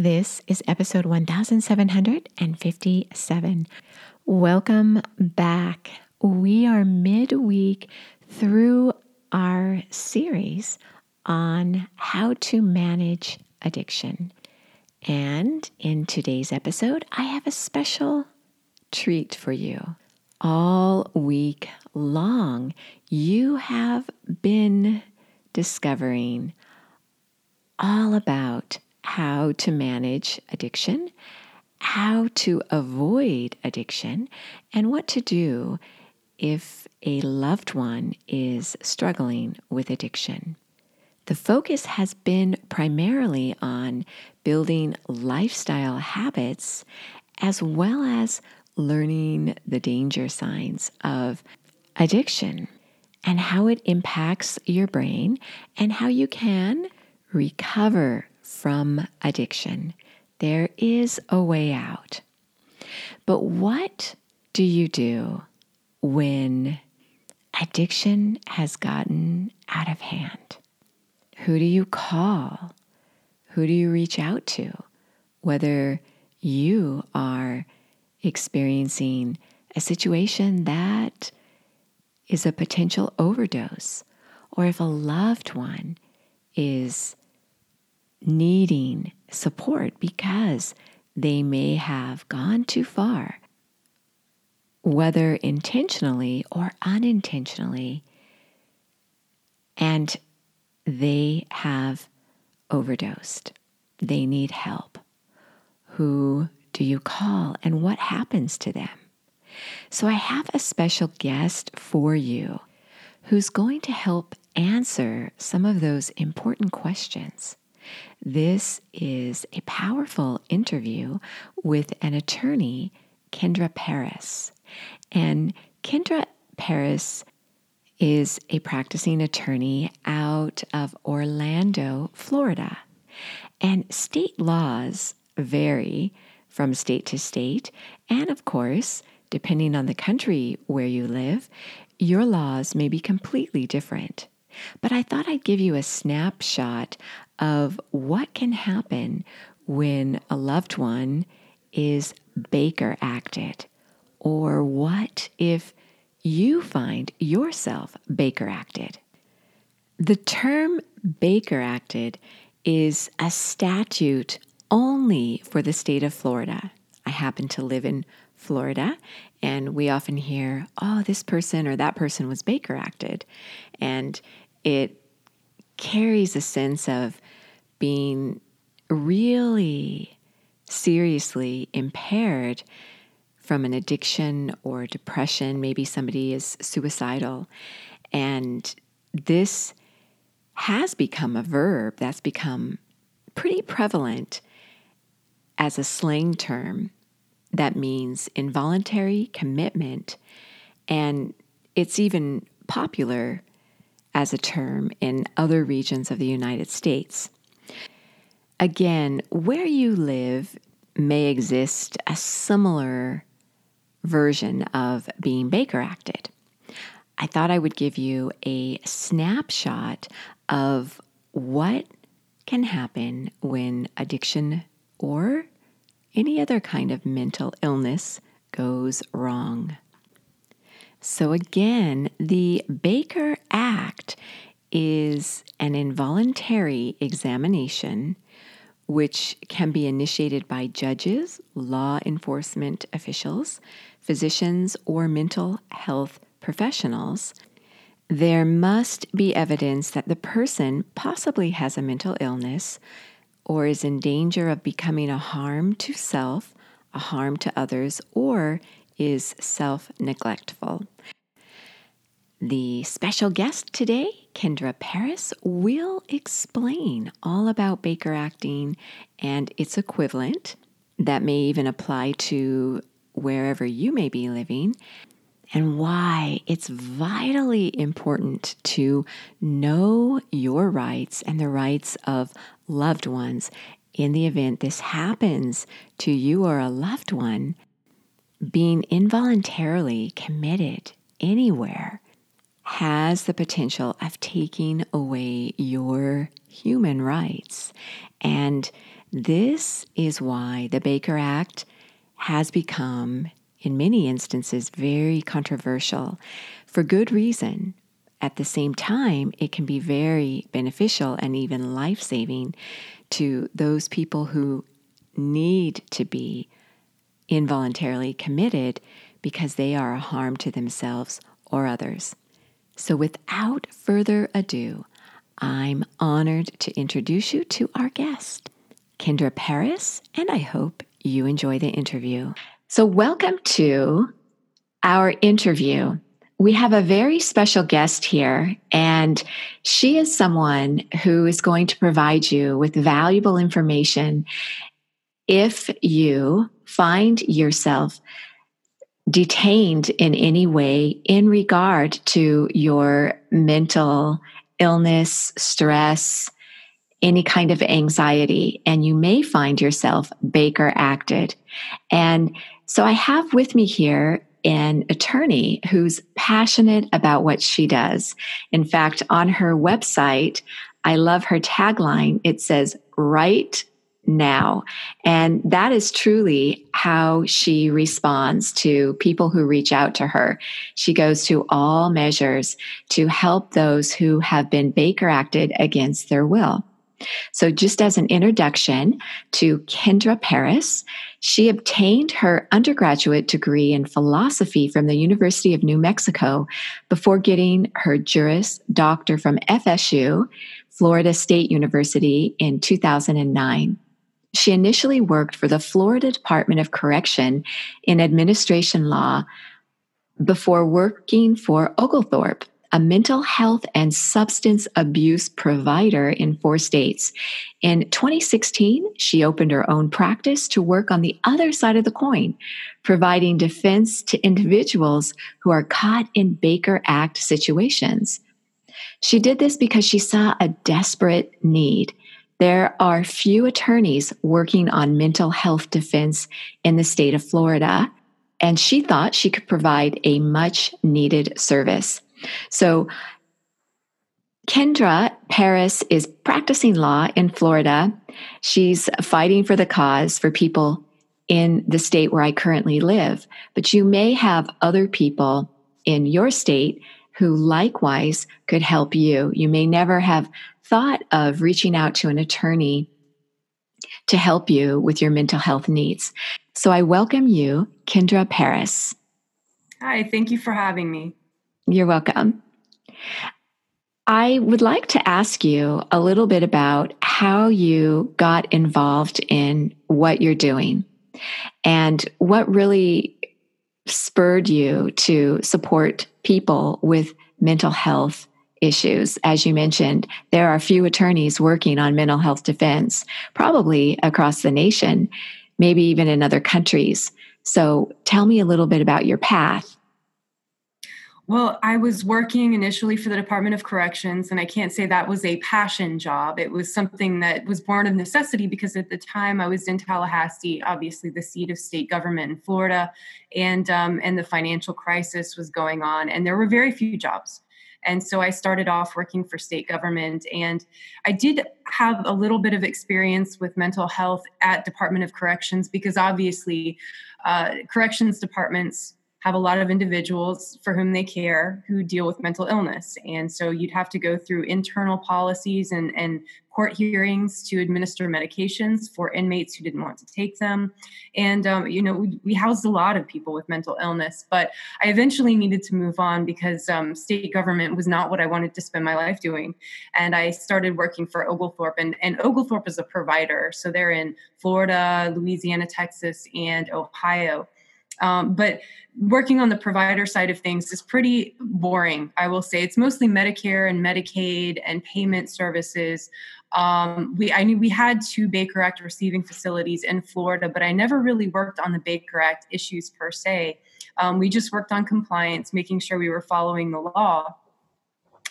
This is episode 1757. Welcome back. We are midweek through our series on how to manage addiction. And in today's episode, I have a special treat for you. All week long, you have been discovering all about how to manage addiction, how to avoid addiction, and what to do if a loved one is struggling with addiction. The focus has been primarily on building lifestyle habits as well as learning the danger signs of addiction and how it impacts your brain and how you can recover from addiction. There is a way out. But what do you do when addiction has gotten out of hand? Who do you call? Who do you reach out to? Whether you are experiencing a situation that is a potential overdose, or if a loved one is needing support because they may have gone too far, whether intentionally or unintentionally, and they have overdosed. They need help. Who do you call and what happens to them? So, I have a special guest for you who's going to help answer some of those important questions. This is a powerful interview with an attorney, Kendra Parris. And Kendra Parris is a practicing attorney out of Orlando, Florida. And state laws vary from state to state. And of course, depending on the country where you live, your laws may be completely different. But I thought I'd give you a snapshot of what can happen when a loved one is Baker acted, or what if you find yourself Baker acted. The term Baker acted is a statute only for the state of Florida. I happen to live in Florida, and we often hear, oh, this person or that person was Baker acted. And it carries a sense of being really seriously impaired from an addiction or depression. Maybe somebody is suicidal. And this has become a verb that's become pretty prevalent as a slang term that means involuntary commitment. And it's even popular as a term in other regions of the United States. Again, where you live may exist a similar version of being Baker acted. I thought I would give you a snapshot of what can happen when addiction or any other kind of mental illness goes wrong. So, again, the Baker Act is an involuntary examination which can be initiated by judges, law enforcement officials, physicians, or mental health professionals. There must be evidence that the person possibly has a mental illness or is in danger of becoming a harm to self, a harm to others, or is self neglectful. The special guest today, Kendra Parris, will explain all about Baker acting and its equivalent that may even apply to wherever you may be living, and why it's vitally important to know your rights and the rights of loved ones in the event this happens to you or a loved one being involuntarily committed anywhere has the potential of taking away your human rights. And This is why the Baker Act has become, in many instances, very controversial for good reason. At the same time, it can be very beneficial and even life saving to those people who need to be involuntarily committed because they are a harm to themselves or others. So, without further ado, I'm honored to introduce you to our guest, Kendra Parris, and I hope you enjoy the interview. So, welcome to our interview. We have a very special guest here, and she is someone who is going to provide you with valuable information if you find yourself detained in any way in regard to your mental illness, stress, any kind of anxiety, and you may find yourself Baker acted. And so I have with me here an attorney who's passionate about what she does. In fact, on her website, I love her tagline. It says, right now. And that is truly how she responds to people who reach out to her. She goes to all measures to help those who have been Baker acted against their will. So, just as an introduction to Kendra Parris, she obtained her undergraduate degree in philosophy from the University of New Mexico before getting her Juris Doctor from FSU, Florida State University, in 2009. She initially worked for the Florida Department of Correction in administration law before working for Oglethorpe, a mental health and substance abuse provider in four states. In 2016, she opened her own practice to work on the other side of the coin, providing defense to individuals who are caught in Baker Act situations. She did this because she saw a desperate need there are few attorneys working on mental health defense in the state of Florida, and she thought she could provide a much needed service. So, Kendra Parris is practicing law in Florida. She's fighting for the cause for people in the state where I currently live. But you may have other people in your state who likewise could help you. You may never have thought of reaching out to an attorney to help you with your mental health needs. So I welcome you, Kendra Parris. Hi, thank you for having me. You're welcome. I would like to ask you a little bit about how you got involved in what you're doing and what really spurred you to support people with mental health issues. As you mentioned, there are few attorneys working on mental health defense, probably across the nation, maybe even in other countries. So tell me a little bit about your path. Well, I was working initially for the Department of Corrections, and I can't say that was a passion job. It was something that was born of necessity because at the time I was in Tallahassee, obviously the seat of state government in Florida, and um, and the financial crisis was going on, and there were very few jobs. And so I started off working for state government. And I did have a little bit of experience with mental health at Department of Corrections because obviously uh, corrections departments have a lot of individuals for whom they care who deal with mental illness. And so you'd have to go through internal policies and, and court hearings to administer medications for inmates who didn't want to take them. And, um, you know, we, we, housed a lot of people with mental illness, but I eventually needed to move on because um, state government was not what I wanted to spend my life doing. And I started working for Oglethorpe, and, and Oglethorpe is a provider. So they're in Florida, Louisiana, Texas, and Ohio. Um, but working on the provider side of things is pretty boring, I will say. It's mostly Medicare and Medicaid and payment services. Um, we I knew we had two Baker Act receiving facilities in Florida, but I never really worked on the Baker Act issues per se. Um, we just worked on compliance, making sure we were following the law.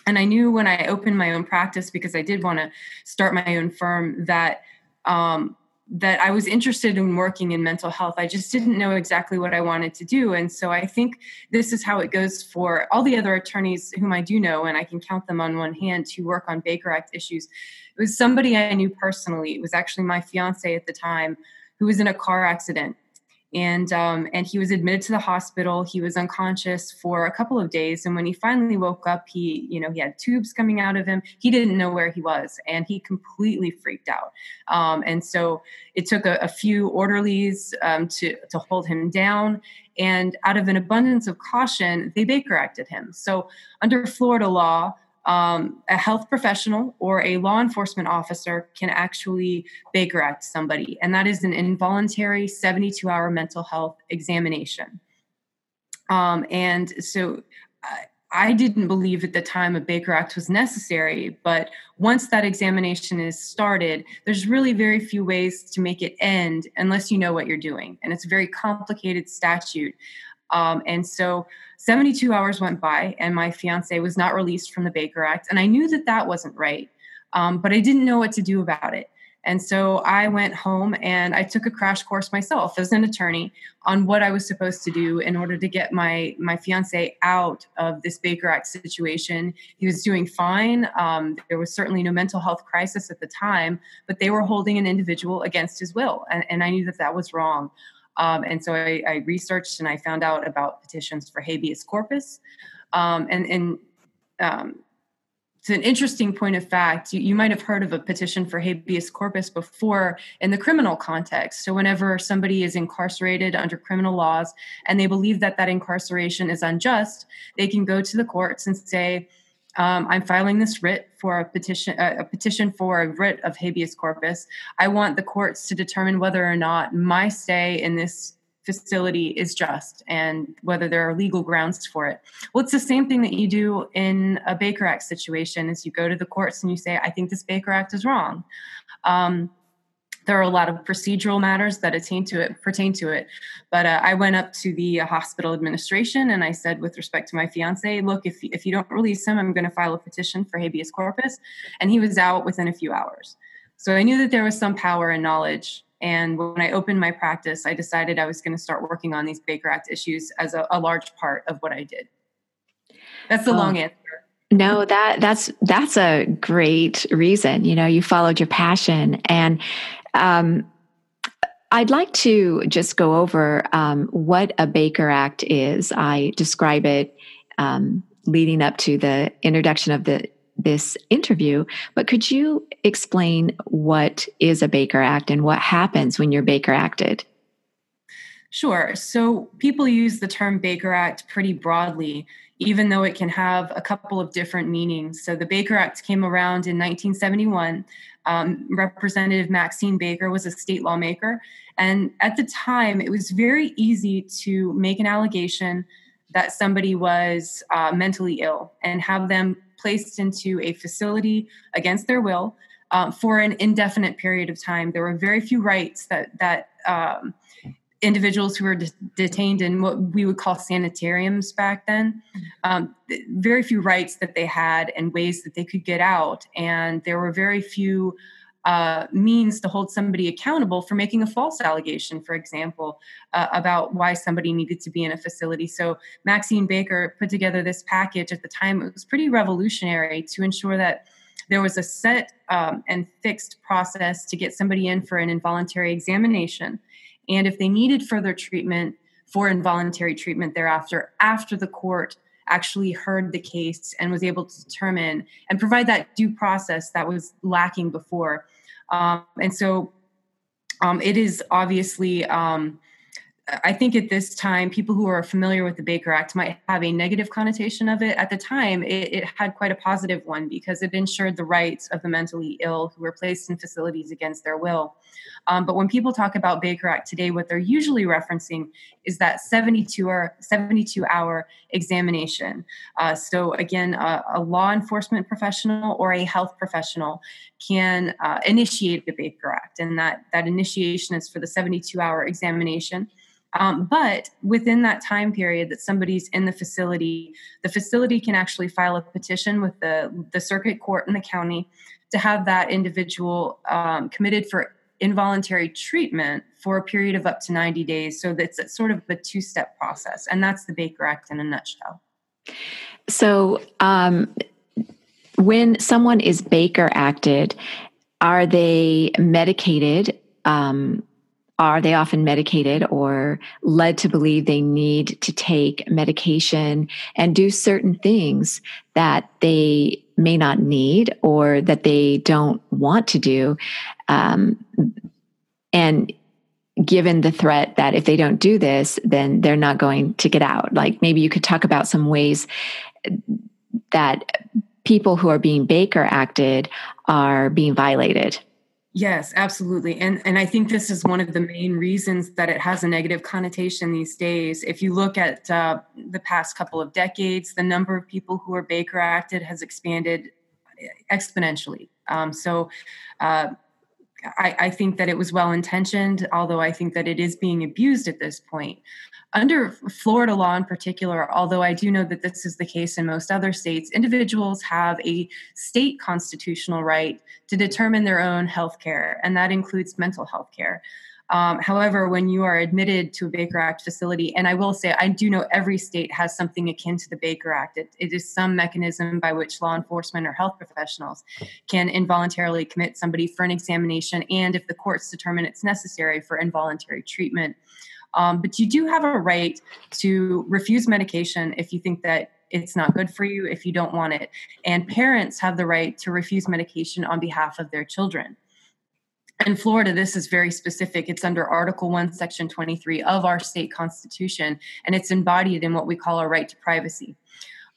And I knew when I opened my own practice, because I did want to start my own firm, that um, that I was interested in working in mental health. I just didn't know exactly what I wanted to do. And so I think this is how it goes for all the other attorneys whom I do know, and I can count them on one hand, to work on Baker Act issues. It was somebody I knew personally. It was actually my fiance at the time who was in a car accident and um, and he was admitted to the hospital. He was unconscious for a couple of days, and when he finally woke up, he you know he had tubes coming out of him. He didn't know where he was, and he completely freaked out. Um, and so it took a, a few orderlies um, to to hold him down. And out of an abundance of caution, they Baker acted him. So under Florida law, um, a health professional or a law enforcement officer can actually Baker Act somebody, and that is an involuntary 72 hour mental health examination. Um, and so I, I didn't believe at the time a Baker Act was necessary, but once that examination is started, there's really very few ways to make it end unless you know what you're doing. And it's a very complicated statute. Um, and so 72 hours went by, and my fiance was not released from the Baker Act. And I knew that that wasn't right, um, but I didn't know what to do about it. And so I went home and I took a crash course myself as an attorney on what I was supposed to do in order to get my my fiance out of this Baker Act situation. He was doing fine. Um, there was certainly no mental health crisis at the time, but they were holding an individual against his will, and, and I knew that that was wrong. Um, and so I, I, researched and I found out about petitions for habeas corpus. Um, and and um, it's an interesting point of fact. You, you, might have heard of a petition for habeas corpus before in the criminal context. So, whenever somebody is incarcerated under criminal laws and they believe that that incarceration is unjust, they can go to the courts and say, um, I'm filing this writ for a petition, a petition for a writ of habeas corpus. I want the courts to determine whether or not my stay in this facility is just and whether there are legal grounds for it. Well, it's the same thing that you do in a Baker Act situation is you go to the courts and you say, I think this Baker Act is wrong. Um, there are a lot of procedural matters that attain to it pertain to it. But uh, i went up to the uh, hospital administration and i said with respect to my fiance look if, if you don't release him i'm going to file a petition for habeas corpus. And he was out within a few hours. So i knew that there was some power and knowledge. And when i opened my practice i decided i was going to start working on these baker act issues as a, a large part of what i did. That's the oh. long answer. No, that that's that's a great reason. You know, you followed your passion, and um, I'd like to just go over um, what a Baker Act is. I describe it um, leading up to the introduction of the this interview, but could you explain what is a Baker Act and what happens when you're Baker acted? Sure. So people use the term Baker Act pretty broadly, even though it can have a couple of different meanings. So the Baker Act came around in 1971 um, Representative Maxine Baker was a state lawmaker. And at the time, it was very easy to make an allegation that somebody was uh, mentally ill and have them placed into a facility against their will uh, for an indefinite period of time. There were very few rights that that um, individuals who were de- detained in what we would call sanitariums back then. Um, very few rights that they had and ways that they could get out, and there were very few uh, means to hold somebody accountable for making a false allegation, for example, uh, about why somebody needed to be in a facility. So Maxine Baker put together this package at the time. It was pretty revolutionary to ensure that there was a set um, and fixed process to get somebody in for an involuntary examination and if they needed further treatment for involuntary treatment thereafter, after the court actually heard the case and was able to determine and provide that due process that was lacking before. Um, and so um, it is obviously um, I think at this time, people who are familiar with the Baker Act might have a negative connotation of it. At the time, it, it, had quite a positive one because it ensured the rights of the mentally ill who were placed in facilities against their will. Um, but when people talk about Baker Act today, what they're usually referencing is that 72 hour, 72 hour examination. Uh, so, again, a, a, law enforcement professional or a health professional can uh, initiate the Baker Act, and that, that initiation is for the 72 hour examination. Um, but within that time period that somebody's in the facility, the facility can actually file a petition with the, the circuit court in the county to have that individual um, committed for involuntary treatment for a period of up to 90 days. So that's sort of a two step process. And that's the Baker Act in a nutshell. So, um, when someone is Baker acted are they medicated? Um, are they often medicated or led to believe they need to take medication and do certain things that they may not need or that they don't want to do? Um, and given the threat that if they don't do this, then they're not going to get out. Like maybe you could talk about some ways that people who are being Baker acted are being violated. Yes, absolutely. And and I think this is one of the main reasons that it has a negative connotation these days. If you look at uh, the past couple of decades, the number of people who are Baker acted has expanded exponentially. Um, so uh, I, I, think that it was well intentioned, although I think that it is being abused at this point. Under Florida law in particular, although I do know that this is the case in most other states, individuals have a state constitutional right to determine their own health care, and that includes mental health care. Um, however, when you are admitted to a Baker Act facility, and I will say, I do know every state has something akin to the Baker Act. it, it is some mechanism by which law enforcement or health professionals can involuntarily commit somebody for an examination, and if the courts determine it's necessary for involuntary treatment. Um, but you do have a right to refuse medication if you think that it's not good for you, if you don't want it. And parents have the right to refuse medication on behalf of their children in Florida, this is very specific. It's under Article 1, Section 23 of our state constitution, and it's embodied in what we call our right to privacy.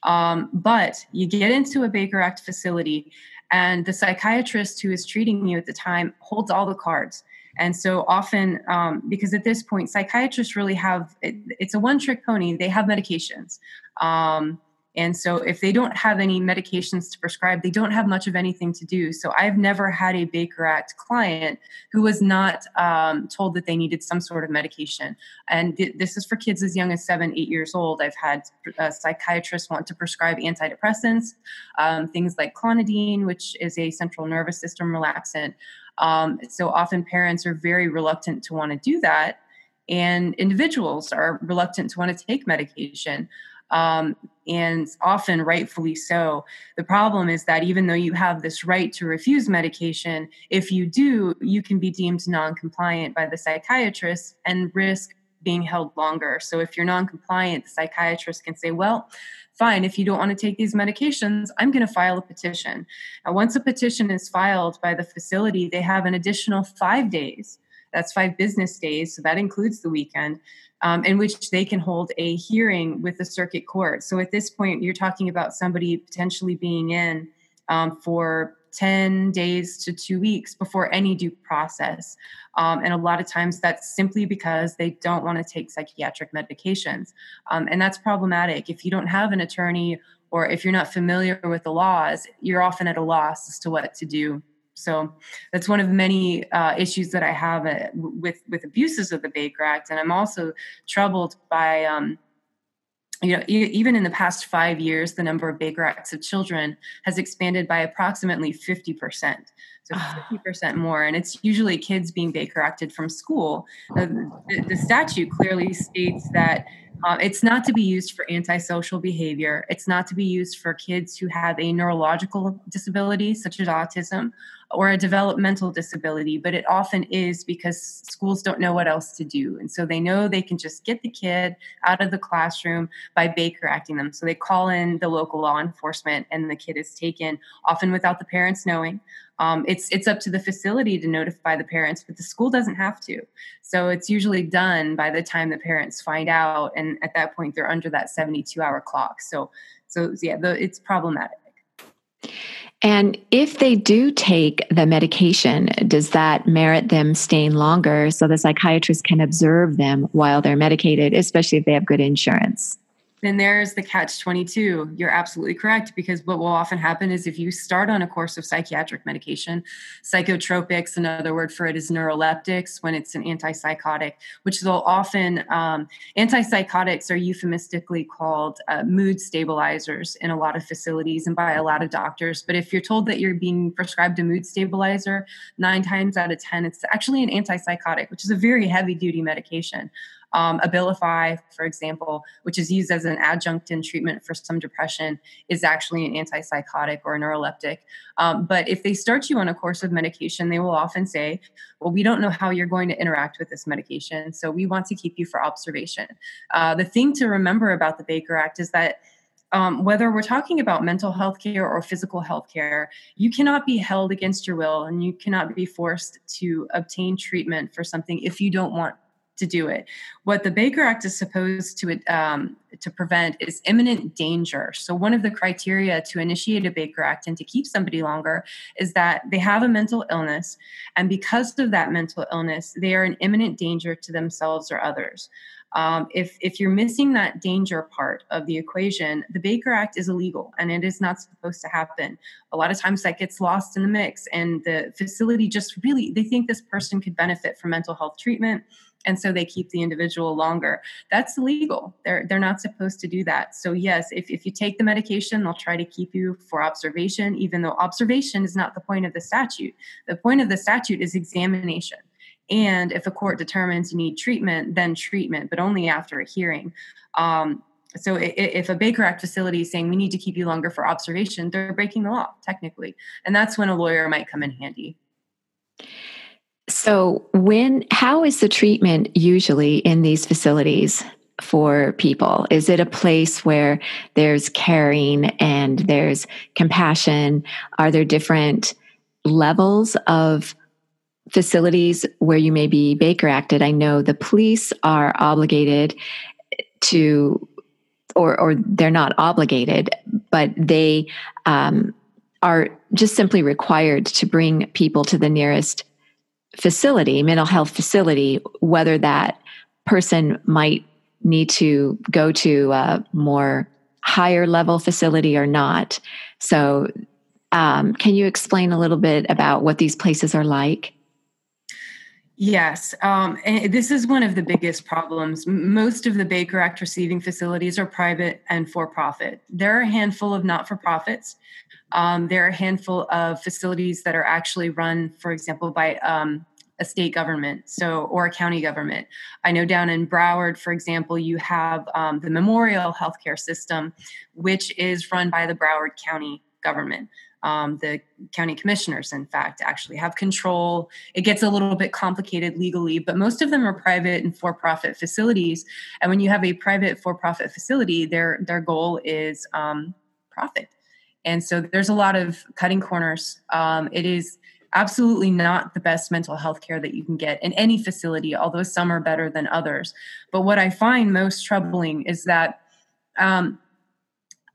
Um, but you get into a Baker Act facility, and the psychiatrist who is treating you at the time holds all the cards. And so often, um, because at this point, psychiatrists really have it, it's a one trick pony, they have medications. Um, and so, if they don't have any medications to prescribe, they don't have much of anything to do. So, I've never had a Baker Act client who was not um, told that they needed some sort of medication. And th- this is for kids as young as seven, eight years old. I've had uh, psychiatrists want to prescribe antidepressants, um, things like clonidine, which is a central nervous system relaxant. Um, so, often parents are very reluctant to want to do that. And individuals are reluctant to want to take medication um, and often rightfully so. The problem is that even though you have this right to refuse medication, if you do, you can be deemed non compliant by the psychiatrist and risk being held longer. So if you're non compliant, the psychiatrist can say, well, fine, if you don't want to take these medications, I'm going to file a petition. And once a petition is filed by the facility, they have an additional five days. That's five business days. So that includes the weekend um, in which they can hold a hearing with the circuit court. So at this point, you're talking about somebody potentially being in um, for 10 days to two weeks before any due process. Um, and a lot of times that's simply because they don't want to take psychiatric medications. Um, and that's problematic. If you don't have an attorney or if you're not familiar with the laws, you're often at a loss as to what to do. So that's one of many uh, issues that I have uh, with with abuses of the Baker Act, and I'm also troubled by. Um, you know, even in the past five years, the number of Baker Acts of children has expanded by approximately 50%. So 50% ah. more. And it's usually kids being Baker Acted from school. The, the, the statute clearly states that uh, it's not to be used for antisocial behavior. It's not to be used for kids who have a neurological disability, such as autism, or a developmental disability, but it often is because schools don't know what else to do. And so they know they can just get the kid out of the classroom by Baker acting them. So they call in the local law enforcement and the kid is taken, often without the parents knowing. Um, it's it's up to the facility to notify the parents, but the school doesn't have to. So it's usually done by the time the parents find out, and at that point they're under that 72 hour clock. So so yeah, the, it's problematic. And if they do take the medication, does that merit them staying longer so the psychiatrist can observe them while they're medicated, especially if they have good insurance? Then there's the catch 22 you're absolutely correct because what will often happen is if you start on a course of psychiatric medication psychotropics another word for it is neuroleptics when it's an antipsychotic which they'll often um, antipsychotics are euphemistically called uh, mood stabilizers in a lot of facilities and by a lot of doctors. But if you're told that you're being prescribed a mood stabilizer nine times out of ten it's actually an antipsychotic which is a very heavy duty medication Um, Abilify, for example, which is used as an adjunct in treatment for some depression, is actually an antipsychotic or a neuroleptic. Um, but if they start you on a course of medication, they will often say, Well, we don't know how you're going to interact with this medication, so we want to keep you for observation. Uh, the thing to remember about the Baker Act is that um, whether we're talking about mental health care or physical health care, you cannot be held against your will and you cannot be forced to obtain treatment for something if you don't want to do it. What the Baker Act is supposed to um, to prevent is imminent danger. So one of the criteria to initiate a Baker Act and to keep somebody longer is that they have a mental illness, and because of that mental illness, they are in imminent danger to themselves or others. Um, if if you're missing that danger part of the equation, the Baker Act is illegal and it is not supposed to happen. A lot of times that gets lost in the mix, and the facility just really they think this person could benefit from mental health treatment and so they keep the individual longer. That's illegal they're they're not supposed to do that. So yes if, if you take the medication they'll try to keep you for observation even though observation is not the point of the statute. The point of the statute is examination. And if a court determines you need treatment, then treatment, but only after a hearing. Um, so if a Baker Act facility is saying we need to keep you longer for observation, they're breaking the law technically, and that's when a lawyer might come in handy. So when how is the treatment usually in these facilities for people? Is it a place where there's caring and there's compassion? Are there different levels of facilities where you may be Baker acted, I know the police are obligated to, or, or they're not obligated, but they um, are just simply required to bring people to the nearest facility, mental health facility, whether that person might need to go to a more higher level facility or not. So, um, can you explain a little bit about what these places are like? Yes, um, this is one of the biggest problems. Most of the Baker Act receiving facilities are private and for profit. There are a handful of not for profits. Um, there are a handful of facilities that are actually run, for example, by um, a state government, so or a county government. I know down in Broward, for example, you have um, the Memorial Healthcare System, which is run by the Broward County government um, the county commissioners, in fact, actually have control. It gets a little bit complicated legally, but most of them are private and for-profit facilities. And when you have a private for-profit facility, their their goal is um, profit. And so there's a lot of cutting corners. Um, it is absolutely not the best mental health care that you can get in any facility, although some are better than others. But what I find most troubling is that um,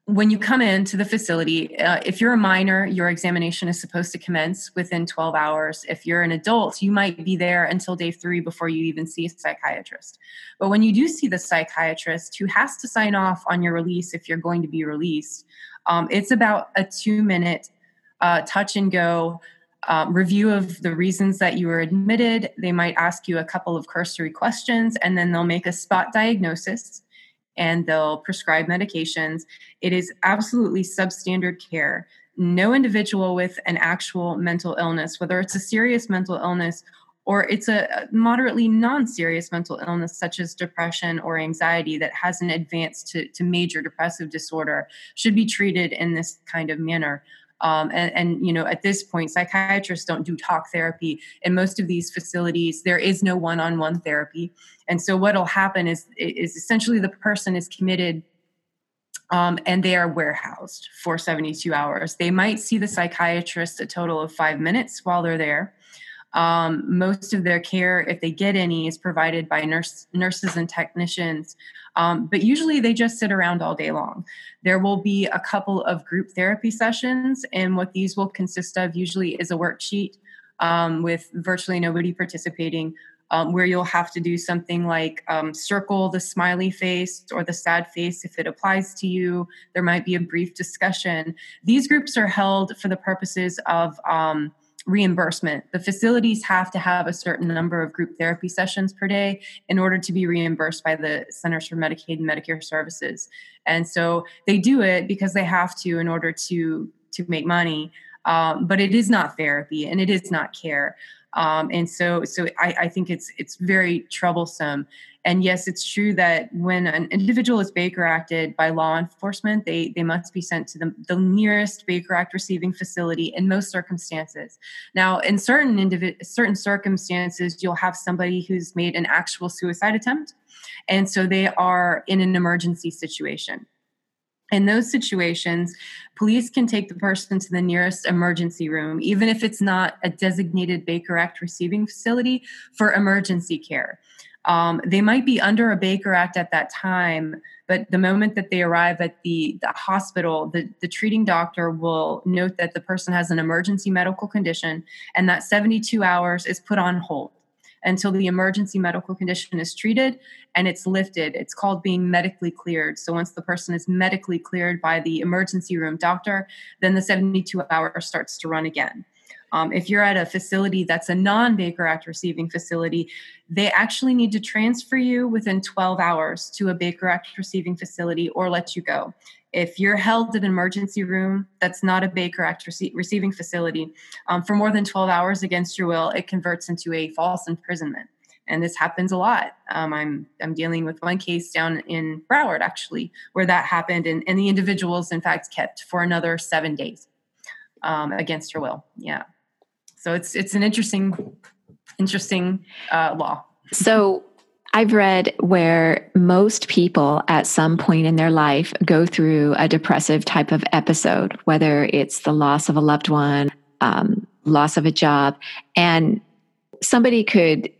when you come into the facility, uh, if you're a minor, your examination is supposed to commence within 12 hours. If you're an adult, you might be there until day three before you even see a psychiatrist. But when you do see the psychiatrist who has to sign off on your release if you're going to be released, um, it's about a two minute uh, touch and go. Um, review of the reasons that you were admitted. They might ask you a couple of cursory questions and then they'll make a spot diagnosis and they'll prescribe medications. It is absolutely substandard care. No individual with an actual mental illness, whether it's a serious mental illness or it's a moderately non-serious mental illness such as depression or anxiety that hasn't advanced to, to major depressive disorder should be treated in this kind of manner um, and, and, you know, at this point, psychiatrists don't do talk therapy. In most of these facilities, there is no one-on-one therapy. And so what'll happen is, is essentially the person is committed um, and they are warehoused for 72 hours. They might see the psychiatrist a total of five minutes while they're there. Um, most of their care, if they get any, is provided by nurse, nurses and technicians um, but usually they just sit around all day long. There will be a couple of group therapy sessions, and what these will consist of usually is a worksheet um, with virtually nobody participating. Um, where you'll have to do something like um, circle the smiley face or the sad face if it applies to you. There might be a brief discussion. These groups are held for the purposes of um, reimbursement. The facilities have to have a certain number of group therapy sessions per day in order to be reimbursed by the Centers for Medicaid and Medicare Services. And so they do it because they have to in order to to make money. Um, but it is not therapy and it is not care. Um, and so, so I, I think it's it's very troublesome. And yes, it's true that when an individual is Baker acted by law enforcement, they, they must be sent to the, the nearest Baker Act receiving facility in most circumstances. Now, in certain individ- certain circumstances, you'll have somebody who's made an actual suicide attempt, and so they are in an emergency situation. In those situations, police can take the person to the nearest emergency room, even if it's not a designated Baker Act receiving facility, for emergency care. Um, they might be under a Baker Act at that time, but the moment that they arrive at the, the hospital, the, the treating doctor will note that the person has an emergency medical condition and that 72 hours is put on hold until the emergency medical condition is treated and it's lifted. It's called being medically cleared. So once the person is medically cleared by the emergency room doctor, then the 72 hours starts to run again. Um, if you're at a facility that's a non Baker Act receiving facility, they actually need to transfer you within 12 hours to a Baker Act receiving facility or let you go. If you're held in an emergency room that's not a Baker Act rece- receiving facility um, for more than 12 hours against your will, it converts into a false imprisonment. And this happens a lot. Um, I'm I'm dealing with one case down in Broward actually, where that happened, and, and the individual in fact kept for another seven days um, against her will. Yeah. So it's it's an interesting interesting uh, law. So I've read where most people at some point in their life go through a depressive type of episode, whether it's the loss of a loved one, um, loss of a job, and somebody could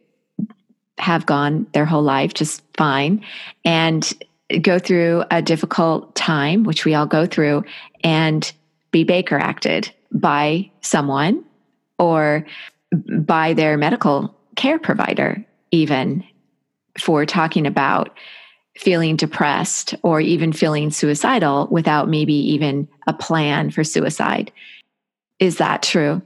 have gone their whole life just fine and go through a difficult time, which we all go through, and be Baker acted by someone or by their medical care provider, even for talking about feeling depressed or even feeling suicidal without maybe even a plan for suicide. Is that true?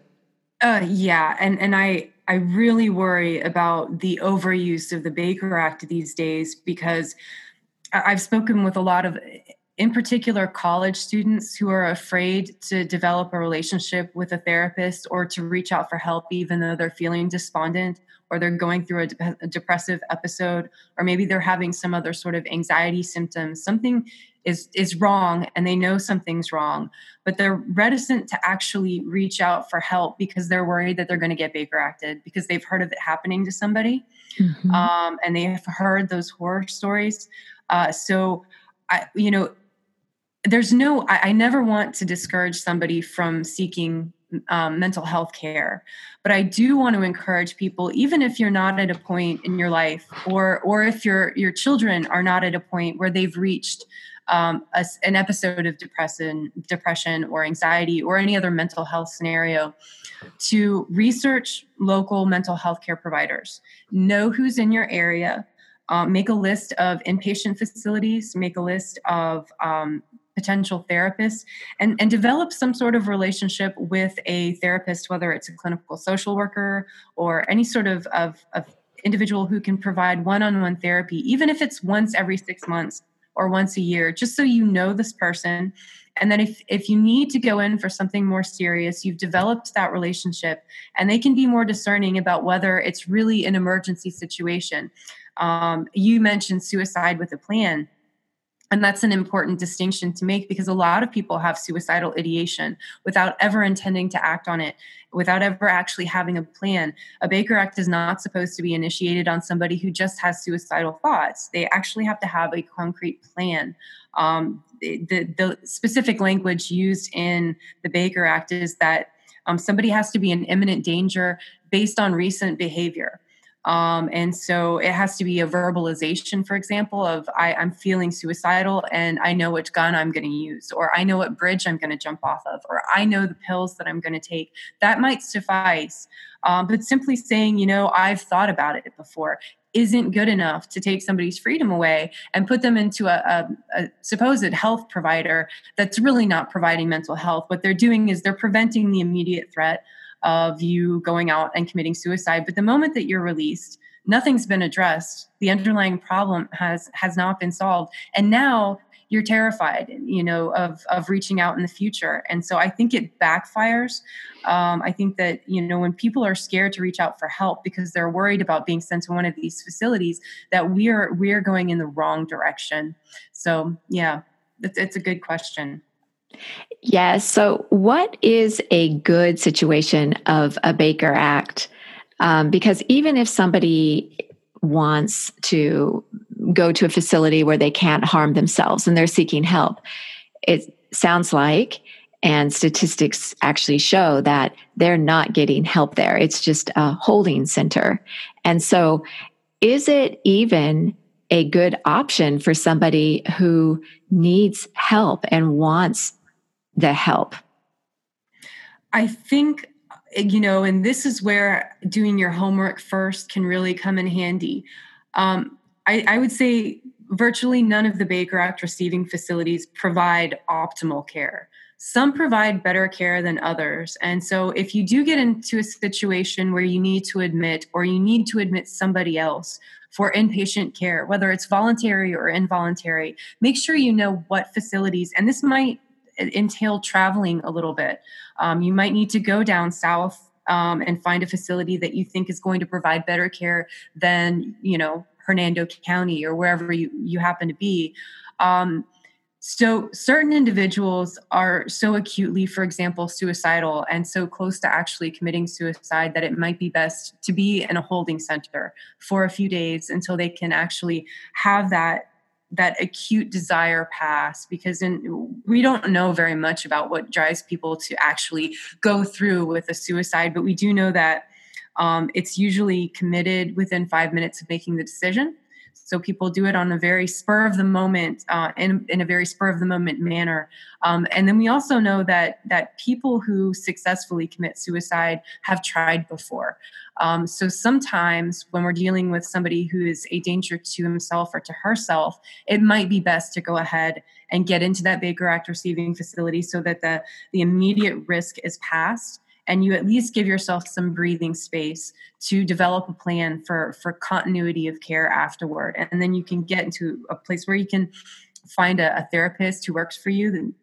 Uh, yeah, and and I I really worry about the overuse of the Baker Act these days because I've spoken with a lot of in particular college students who are afraid to develop a relationship with a therapist or to reach out for help even though they're feeling despondent or they're going through a, de- a, depressive episode or maybe they're having some other sort of anxiety symptoms something is is wrong and they know something's wrong but they're reticent to actually reach out for help because they're worried that they're going to get baker acted because they've heard of it happening to somebody mm-hmm. um, and they have heard those horror stories uh, so I, you know there's no I, I, never want to discourage somebody from seeking um, mental health care but i do want to encourage people even if you're not at a point in your life or or if your your children are not at a point where they've reached um, a, an episode of depression depression or anxiety or any other mental health scenario to research local mental health care providers. Know who's in your area. Um, make a list of inpatient facilities, make a list of um, potential therapists and, and develop some sort of relationship with a therapist, whether it's a clinical social worker or any sort of, of, of individual who can provide one-on-one therapy, even if it's once every six months or once a year, just so you know this person. And then if, if you need to go in for something more serious, you've developed that relationship and they can be more discerning about whether it's really an emergency situation. Um, you mentioned suicide with a plan and that's an important distinction to make because a lot of people have suicidal ideation without ever intending to act on it, without ever actually having a plan. A Baker Act is not supposed to be initiated on somebody who just has suicidal thoughts. They actually have to have a concrete plan. Um, the, the, specific language used in the Baker Act is that um, somebody has to be in imminent danger based on recent behavior. Um, and so it has to be a verbalization, for example, of I, am feeling suicidal and I know which gun I'm going to use, or I know what bridge I'm going to jump off of, or I know the pills that I'm going to take. That might suffice. Um, but simply saying, you know, I've thought about it before isn't good enough to take somebody's freedom away and put them into a, a, a, supposed health provider that's really not providing mental health. What they're doing is they're preventing the immediate threat of you going out and committing suicide. But the moment that you're released, nothing's been addressed. The underlying problem has has not been solved. And now you're terrified you know of of reaching out in the future and so i think it backfires um, i think that you know when people are scared to reach out for help because they're worried about being sent to one of these facilities that we're we're going in the wrong direction so yeah it's, it's a good question Yes. So, what is a good situation of a Baker Act? Um, because even if somebody wants to go to a facility where they can't harm themselves and they're seeking help, it sounds like, and statistics actually show that they're not getting help there. It's just a holding center. And so, is it even a good option for somebody who needs help and wants the help? I think, you know, and this is where doing your homework first can really come in handy. Um, I, I would say virtually none of the Baker Act receiving facilities provide optimal care. Some provide better care than others. And so, if you do get into a situation where you need to admit or you need to admit somebody else for inpatient care, whether it's voluntary or involuntary, make sure you know what facilities, and this might entail traveling a little bit. Um, you might need to go down south um, and find a facility that you think is going to provide better care than you know Hernando County or wherever you, you happen to be. Um, so certain individuals are so acutely, for example, suicidal and so close to actually committing suicide that it might be best to be in a holding center for a few days until they can actually have that that acute desire pass because in, we don't know very much about what drives people to actually go through with a suicide but we do know that um, it's usually committed within five minutes of making the decision so people do it on a very spur of the moment, uh, in, in a very spur of the moment manner. Um, and then we also know that that people who successfully commit suicide have tried before. Um, so sometimes when we're dealing with somebody who is a danger to himself or to herself, it might be best to go ahead and get into that Baker Act receiving facility so that the the immediate risk is past and you at least give yourself some breathing space to develop a plan for for continuity of care afterward. And then you can get into a place where you can find a, a therapist who works for you. Then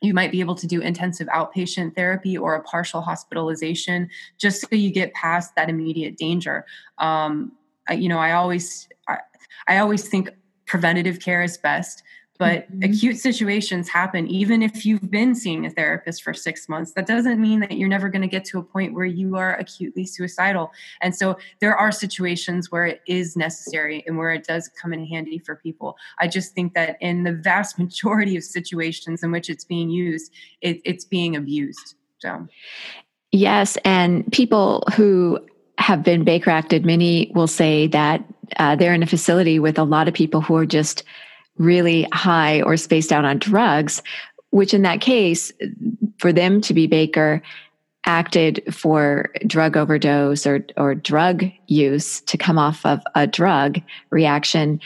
you might be able to do intensive outpatient therapy or a partial hospitalization just so you get past that immediate danger. Um, you know i always I, I always think preventative care is best but mm-hmm. acute situations happen even if you've been seeing a therapist for six months. That doesn't mean that you're never going to get to a point where you are acutely suicidal. And so there are situations where it is necessary and where it does come in handy for people. I just think that in the vast majority of situations in which it's being used it, it's being abused so. Yes and people who have been baker acted many will say that uh, they're in a facility with a lot of people who are just really high or spaced out on drugs, which in that case, for them to be Baker, acted for drug overdose or, or drug use to come off of a drug reaction,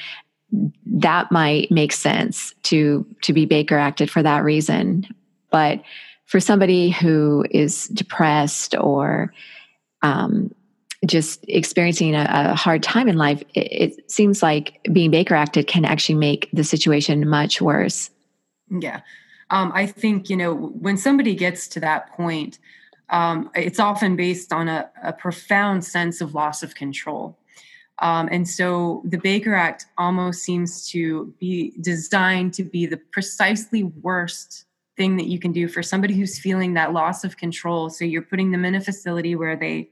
that might make sense to to be Baker acted for that reason. But for somebody who is depressed or um, just experiencing a, a, hard time in life, it, it, seems like being Baker acted can actually make the situation much worse. Yeah. Um, I think, you know, when somebody gets to that point, um, it's often based on a, a, profound sense of loss of control. Um, and so the Baker Act almost seems to be designed to be the precisely worst thing that you can do for somebody who's feeling that loss of control. So you're putting them in a facility where they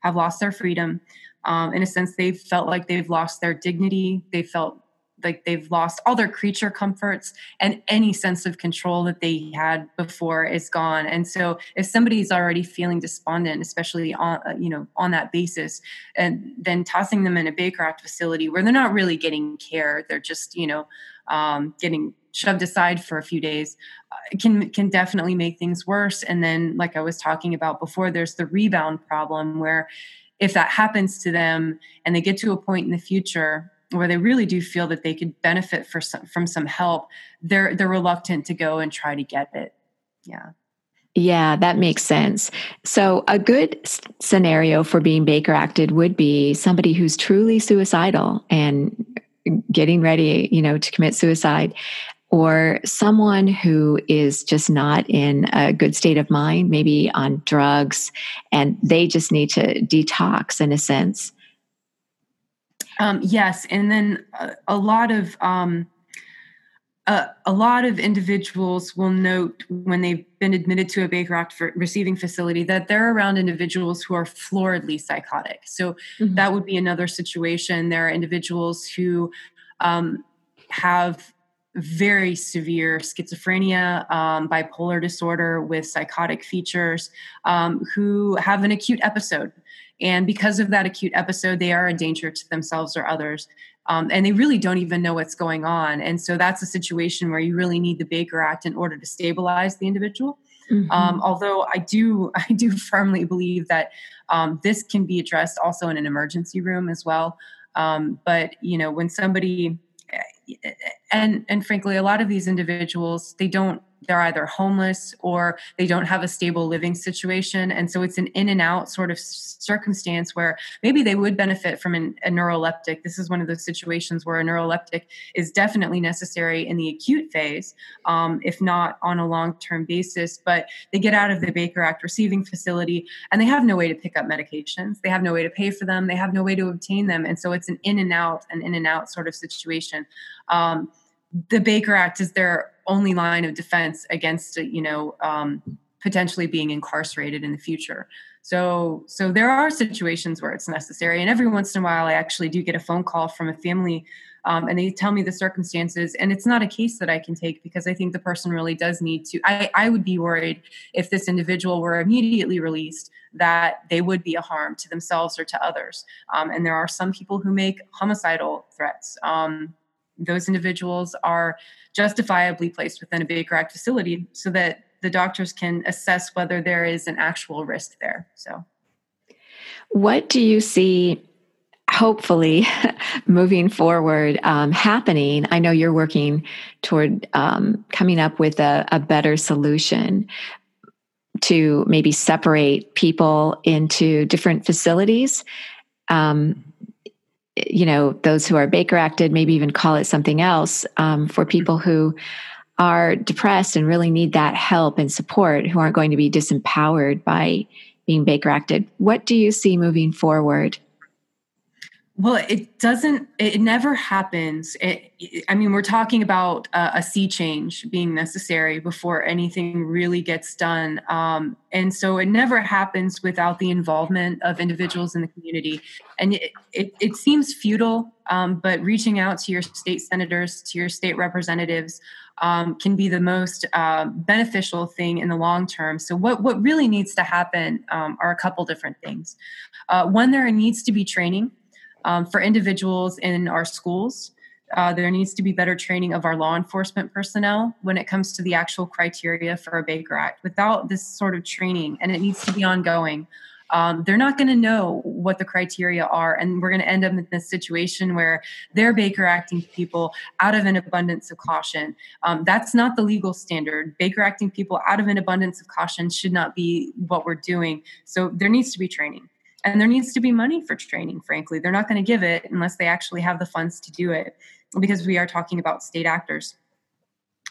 have lost their freedom. Um, in a sense, they've felt like they've lost their dignity. They felt like they've lost all their creature comforts and any sense of control that they had before is gone and so if somebody's already feeling despondent especially on uh, you know on that basis and then tossing them in a baker act facility where they're not really getting care they're just you know um, getting shoved aside for a few days uh, can can definitely make things worse. And then like i was talking about before there's the rebound problem where if that happens to them and they get to a point in the future where they really do feel that they could benefit some, from some help they're they're reluctant to go and try to get it. Yeah. Yeah, that makes sense. So, a good scenario for being Baker acted would be somebody who's truly suicidal and getting ready, you know, to commit suicide or someone who is just not in a good state of mind, maybe on drugs, and they just need to detox in a sense. Um, yes, and then a, a lot of um, uh, a lot of individuals will note when they've been admitted to a Baker Act for receiving facility that they're around individuals who are floridly psychotic. So mm-hmm. that would be another situation. There are individuals who um, have very severe schizophrenia, um, bipolar disorder with psychotic features, um, who have an acute episode. And because of that acute episode, they are a danger to themselves or others. Um, and they really don't even know what's going on. And so that's a situation where you really need the Baker Act in order to stabilize the individual. Mm-hmm. Um, although I do, I do firmly believe that um, this can be addressed also in an emergency room as well. Um, but you know, when somebody and and frankly a lot of these individuals they don't they're either homeless or they don't have a stable living situation. And so it's an in and out sort of circumstance where maybe they would benefit from an, a neuroleptic. This is one of those situations where a neuroleptic is definitely necessary in the acute phase um, if not on a long-term basis. But they get out of the baker act receiving facility and they have no way to pick up medications. They have no way to pay for them. They have no way to obtain them. And so it's an in and out an in and out sort of situation. Um, the Baker Act is their only line of defense against, you know, um, potentially being incarcerated in the future. So, so there are situations where it's necessary, and every once in a while, I actually do get a phone call from a family, um, and they tell me the circumstances, and it's not a case that I can take because I think the person really does need to. I, I would be worried if this individual were immediately released that they would be a harm to themselves or to others. Um, and there are some people who make homicidal threats. Um, those individuals are justifiably placed within a Baker Act facility so that the doctors can assess whether there is an actual risk there. So, what do you see? Hopefully, moving forward, um, happening. I know you're working toward um, coming up with a, a better solution to maybe separate people into different facilities. Um, you know those who are baker acted maybe even call it something else um, for people who are depressed and really need that help and support who aren't going to be disempowered by being baker acted. What do you see moving forward well, it doesn't, it never happens. It, I mean, we're talking about uh, a sea change being necessary before anything really gets done. Um, and so it never happens without the involvement of individuals in the community. And it, it, it seems futile, um, but reaching out to your state senators, to your state representatives, um, can be the most uh, beneficial thing in the long term. So, what, what really needs to happen um, are a couple different things. Uh, one, there needs to be training um, for individuals in our schools. Uh, there needs to be better training of our law enforcement personnel when it comes to the actual criteria for a Baker Act. Without this sort of training, and it needs to be ongoing, um, they're not going to know what the criteria are. And we're going to end up in this situation where they're Baker acting people out of an abundance of caution. Um, that's not the legal standard. Baker acting people out of an abundance of caution should not be what we're doing. So there needs to be training and there needs to be money for training frankly. They're not going to give it unless they actually have the funds to do it because we are talking about state actors.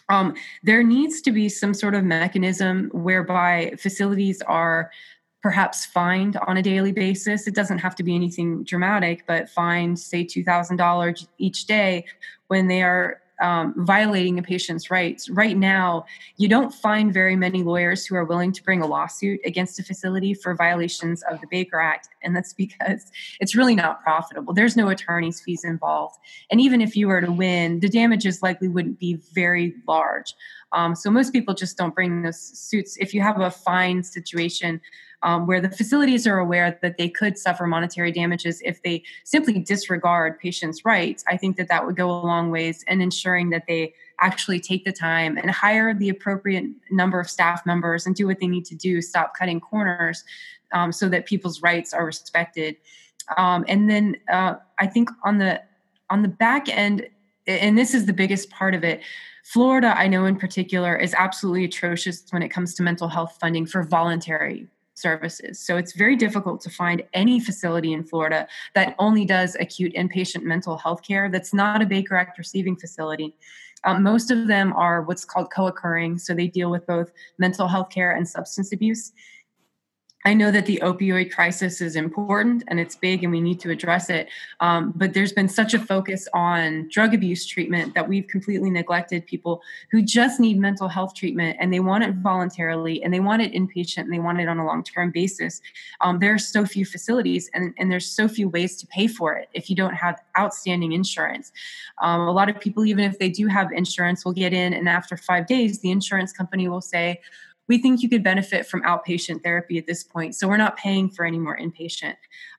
Um, there needs to be some sort of mechanism whereby facilities are perhaps fined on a daily basis. It doesn't have to be anything dramatic but fined say $2000 each day when they are um, violating a patient's rights. Right now, you don't find very many lawyers who are willing to bring a lawsuit against a facility for violations of the Baker Act, and that's because it's really not profitable. There's no attorney's fees involved, and even if you were to win, the damages likely wouldn't be very large. Um, so most people just don't bring those suits. If you have a fine situation, um, where the facilities are aware that they could suffer monetary damages if they simply disregard patients' rights, I think that that would go a long ways in ensuring that they actually take the time and hire the appropriate number of staff members and do what they need to do, stop cutting corners um, so that people's rights are respected. Um, and then uh, I think on the on the back end, and this is the biggest part of it, Florida, I know in particular, is absolutely atrocious when it comes to mental health funding for voluntary services. So it's very difficult to find any facility in Florida that only does acute inpatient mental health care that's not a Baker Act receiving facility. Um, most of them are what's called co occurring, so they deal with both mental health care and substance abuse. I know that the opioid crisis is important and it's big and we need to address it. Um, but there's been such a focus on drug abuse treatment that we've completely neglected people who just need mental health treatment and they want it voluntarily and they want it inpatient and they want it on a long term basis. Um, there are so few facilities and, and there's so few ways to pay for it if you don't have outstanding insurance. Um, a lot of people, even if they do have insurance, will get in and after five days, the insurance company will say, we think you could benefit from outpatient therapy at this point. So we're not paying for any more inpatient.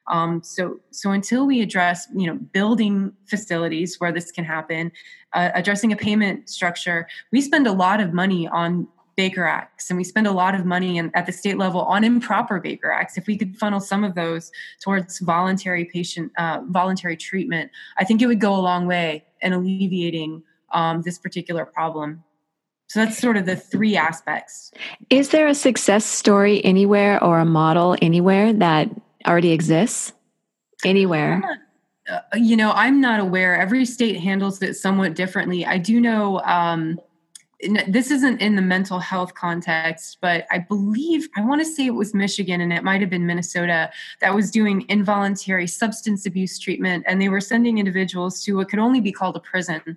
Um, so so until we address you know building facilities where this can happen, uh, addressing a payment structure, we spend a lot of money on Baker Acts, and we spend a lot of money in, at the state level on improper Baker Acts. If we could funnel some of those towards voluntary patient, uh, voluntary treatment, I think it would go a long way in alleviating um, this particular problem. So that's sort of the three aspects. Is there a success story anywhere or a model anywhere that already exists? Anywhere? Uh, you know, I'm not aware. Every state handles it somewhat differently. I do know um, this isn't in the mental health context, but I believe I want to say it was Michigan and it might have been Minnesota that was doing involuntary substance abuse treatment, and they were sending individuals to what could only be called a prison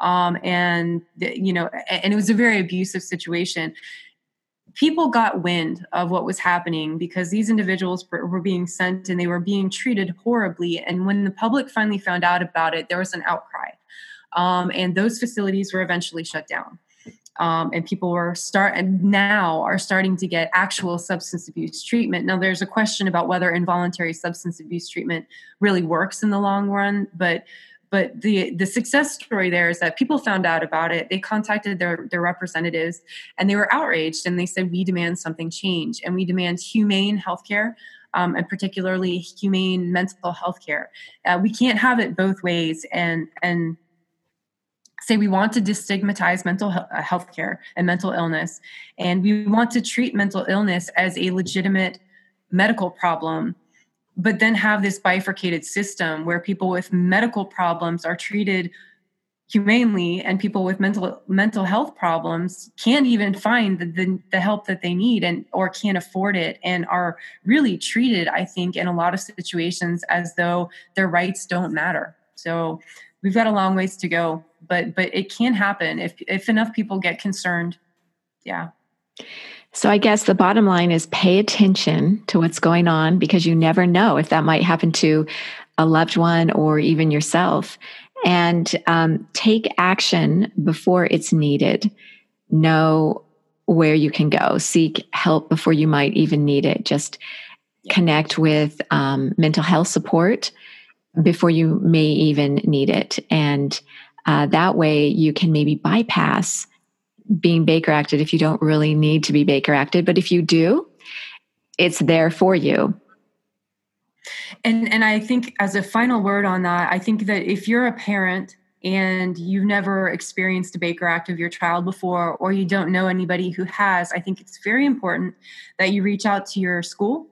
um, and you know and it was a very abusive situation. People got wind of what was happening because these individuals were being sent and they were being treated horribly. And when the public finally found out about it there was an outcry. Um, and those facilities were eventually shut down. Um, and people were start and now are starting to get actual substance abuse treatment. Now there's a question about whether involuntary substance abuse treatment really works in the long run but but the the success story there is that people found out about it. They contacted their their representatives and they were outraged and they said we demand something change and we demand humane healthcare um, and particularly humane mental health care uh, we can't have it both ways and and say we want to destigmatize mental uh, health care and mental illness and we want to treat mental illness as a legitimate medical problem but then have this bifurcated system where people with medical problems are treated humanely and people with mental mental health problems can't even find the, the, the, help that they need and or can't afford it and are really treated i think in a lot of situations as though their rights don't matter. So we've got a long ways to go but but it can happen if if enough people get concerned. Yeah so I guess the bottom line is pay attention to what's going on because you never know if that might happen to a loved one or even yourself. And um, take action before it's needed. Know where you can go. Seek help before you might even need it. Just connect with um, mental health support before you may even need it. And uh, that way you can maybe bypass being Baker acted if you don't really need to be Baker acted. But if you do, it's there for you. And and I think as a final word on that, I think that if you're a parent and you've never experienced a Baker Act of your child before, or you don't know anybody who has, I think it's very important that you reach out to your school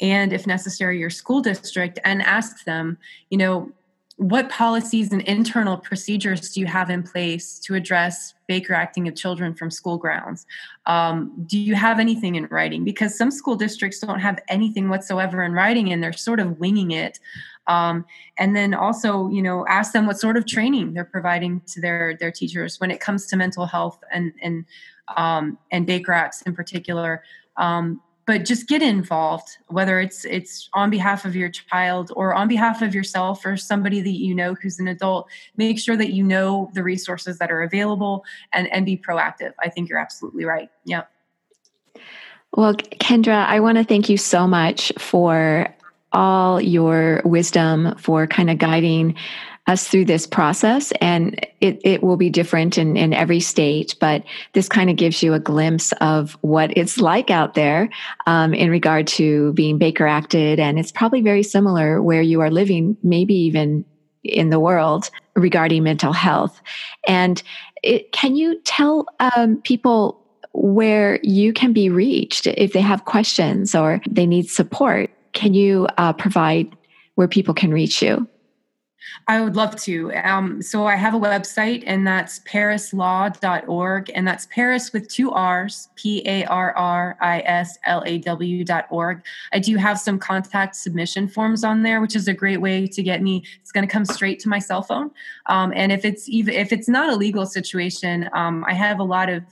and, if necessary, your school district and ask them, you know, what policies and internal procedures do you have in place to address Baker acting of children from school grounds? Um, do you have anything in writing? Because some school districts don't have anything whatsoever in writing and they're sort of winging it. Um, and then also, you know, ask them what sort of training they're providing to their their teachers when it comes to mental health and and um, and Baker acts in particular. Um, but just get involved whether it's it's on behalf of your child or on behalf of yourself or somebody that you know who's an adult make sure that you know the resources that are available and and be proactive. I think you're absolutely right. Yeah well kendra i want to thank you so much for all your wisdom for kind of guiding us through this process and it, it will be different in, in every state but this kind of gives you a glimpse of what it's like out there um, in regard to being baker acted and it's probably very similar where you are living maybe even in the world regarding mental health and it, can you tell um, people where you can be reached if they have questions or they need support. Can you uh, provide where people can reach you? I would love to. Um, so I have a website, and that's parrislaw.org, and that's Parris with two R's, P A R R I S L A W.org. I do have some contact submission forms on there, which is a great way to get me. It's going to come straight to my cell phone, um, and if it's even if it's not a legal situation, um, I have a lot of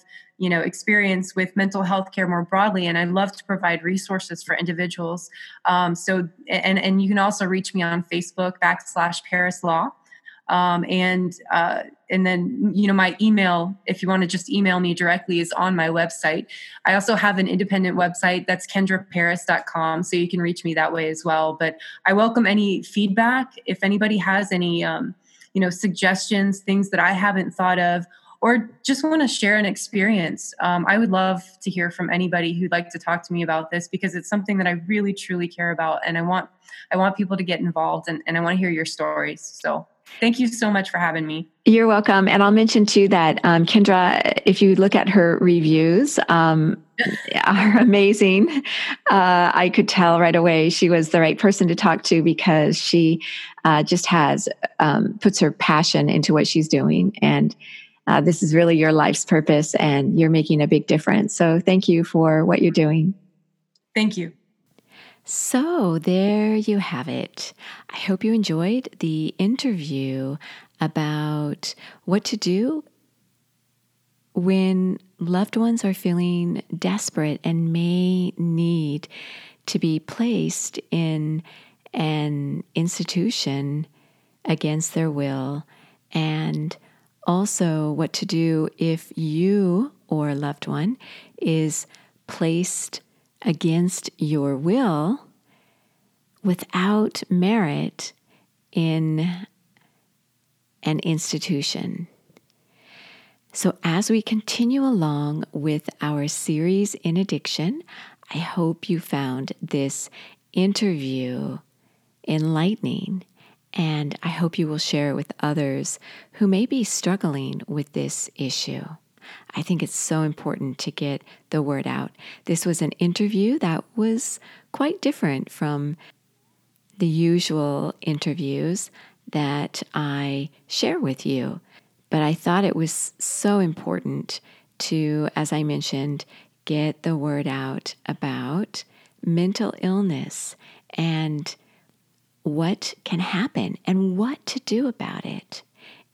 you know experience with mental health care more broadly and i love to provide resources for individuals. Um, so and and you can also reach me on facebook backslash parris law. Um, and uh, and then you know my email if you want to just email me directly is on my website. I also have an independent website that's kendraparris.com so you can reach me that way as well. But i welcome any feedback. If anybody has any um, you know suggestions things that i haven't thought of or just want to share an experience, um, I would love to hear from anybody who'd like to talk to me about this because it's something that I really truly care about, and I want I want people to get involved, and, and I want to hear your stories. So. Thank you so much for having me. You're welcome. And I'll mention too that um, Kendra, if you look at her reviews, um, are amazing. Uh, I could tell right away she was the right person to talk to because she uh, just has um, puts her passion into what she's doing and uh, this is really your life's purpose and you're making a big difference. So thank you for what you're doing. Thank you. So there you have it. I hope you enjoyed the interview about what to do when loved ones are feeling desperate and may need to be placed in an institution against their will and also what to do if you or loved one is placed against your will without merit in an institution. So, as we continue along with our series in addiction, I hope you found this interview enlightening and I hope you will share it with others who may be struggling with this issue. I think it's so important to get the word out. This was an interview that was quite different from the usual interviews that I share with you. But I thought it was so important to, as I mentioned, get the word out about mental illness and what can happen and what to do about it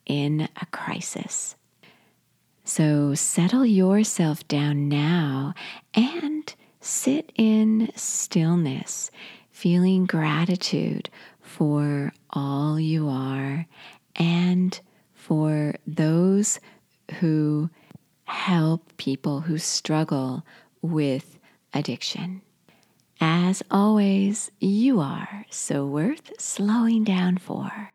in a crisis. So settle yourself down now and sit in stillness, feeling gratitude for all you are and for those who help people who struggle with addiction. As always, you are so worth slowing down for.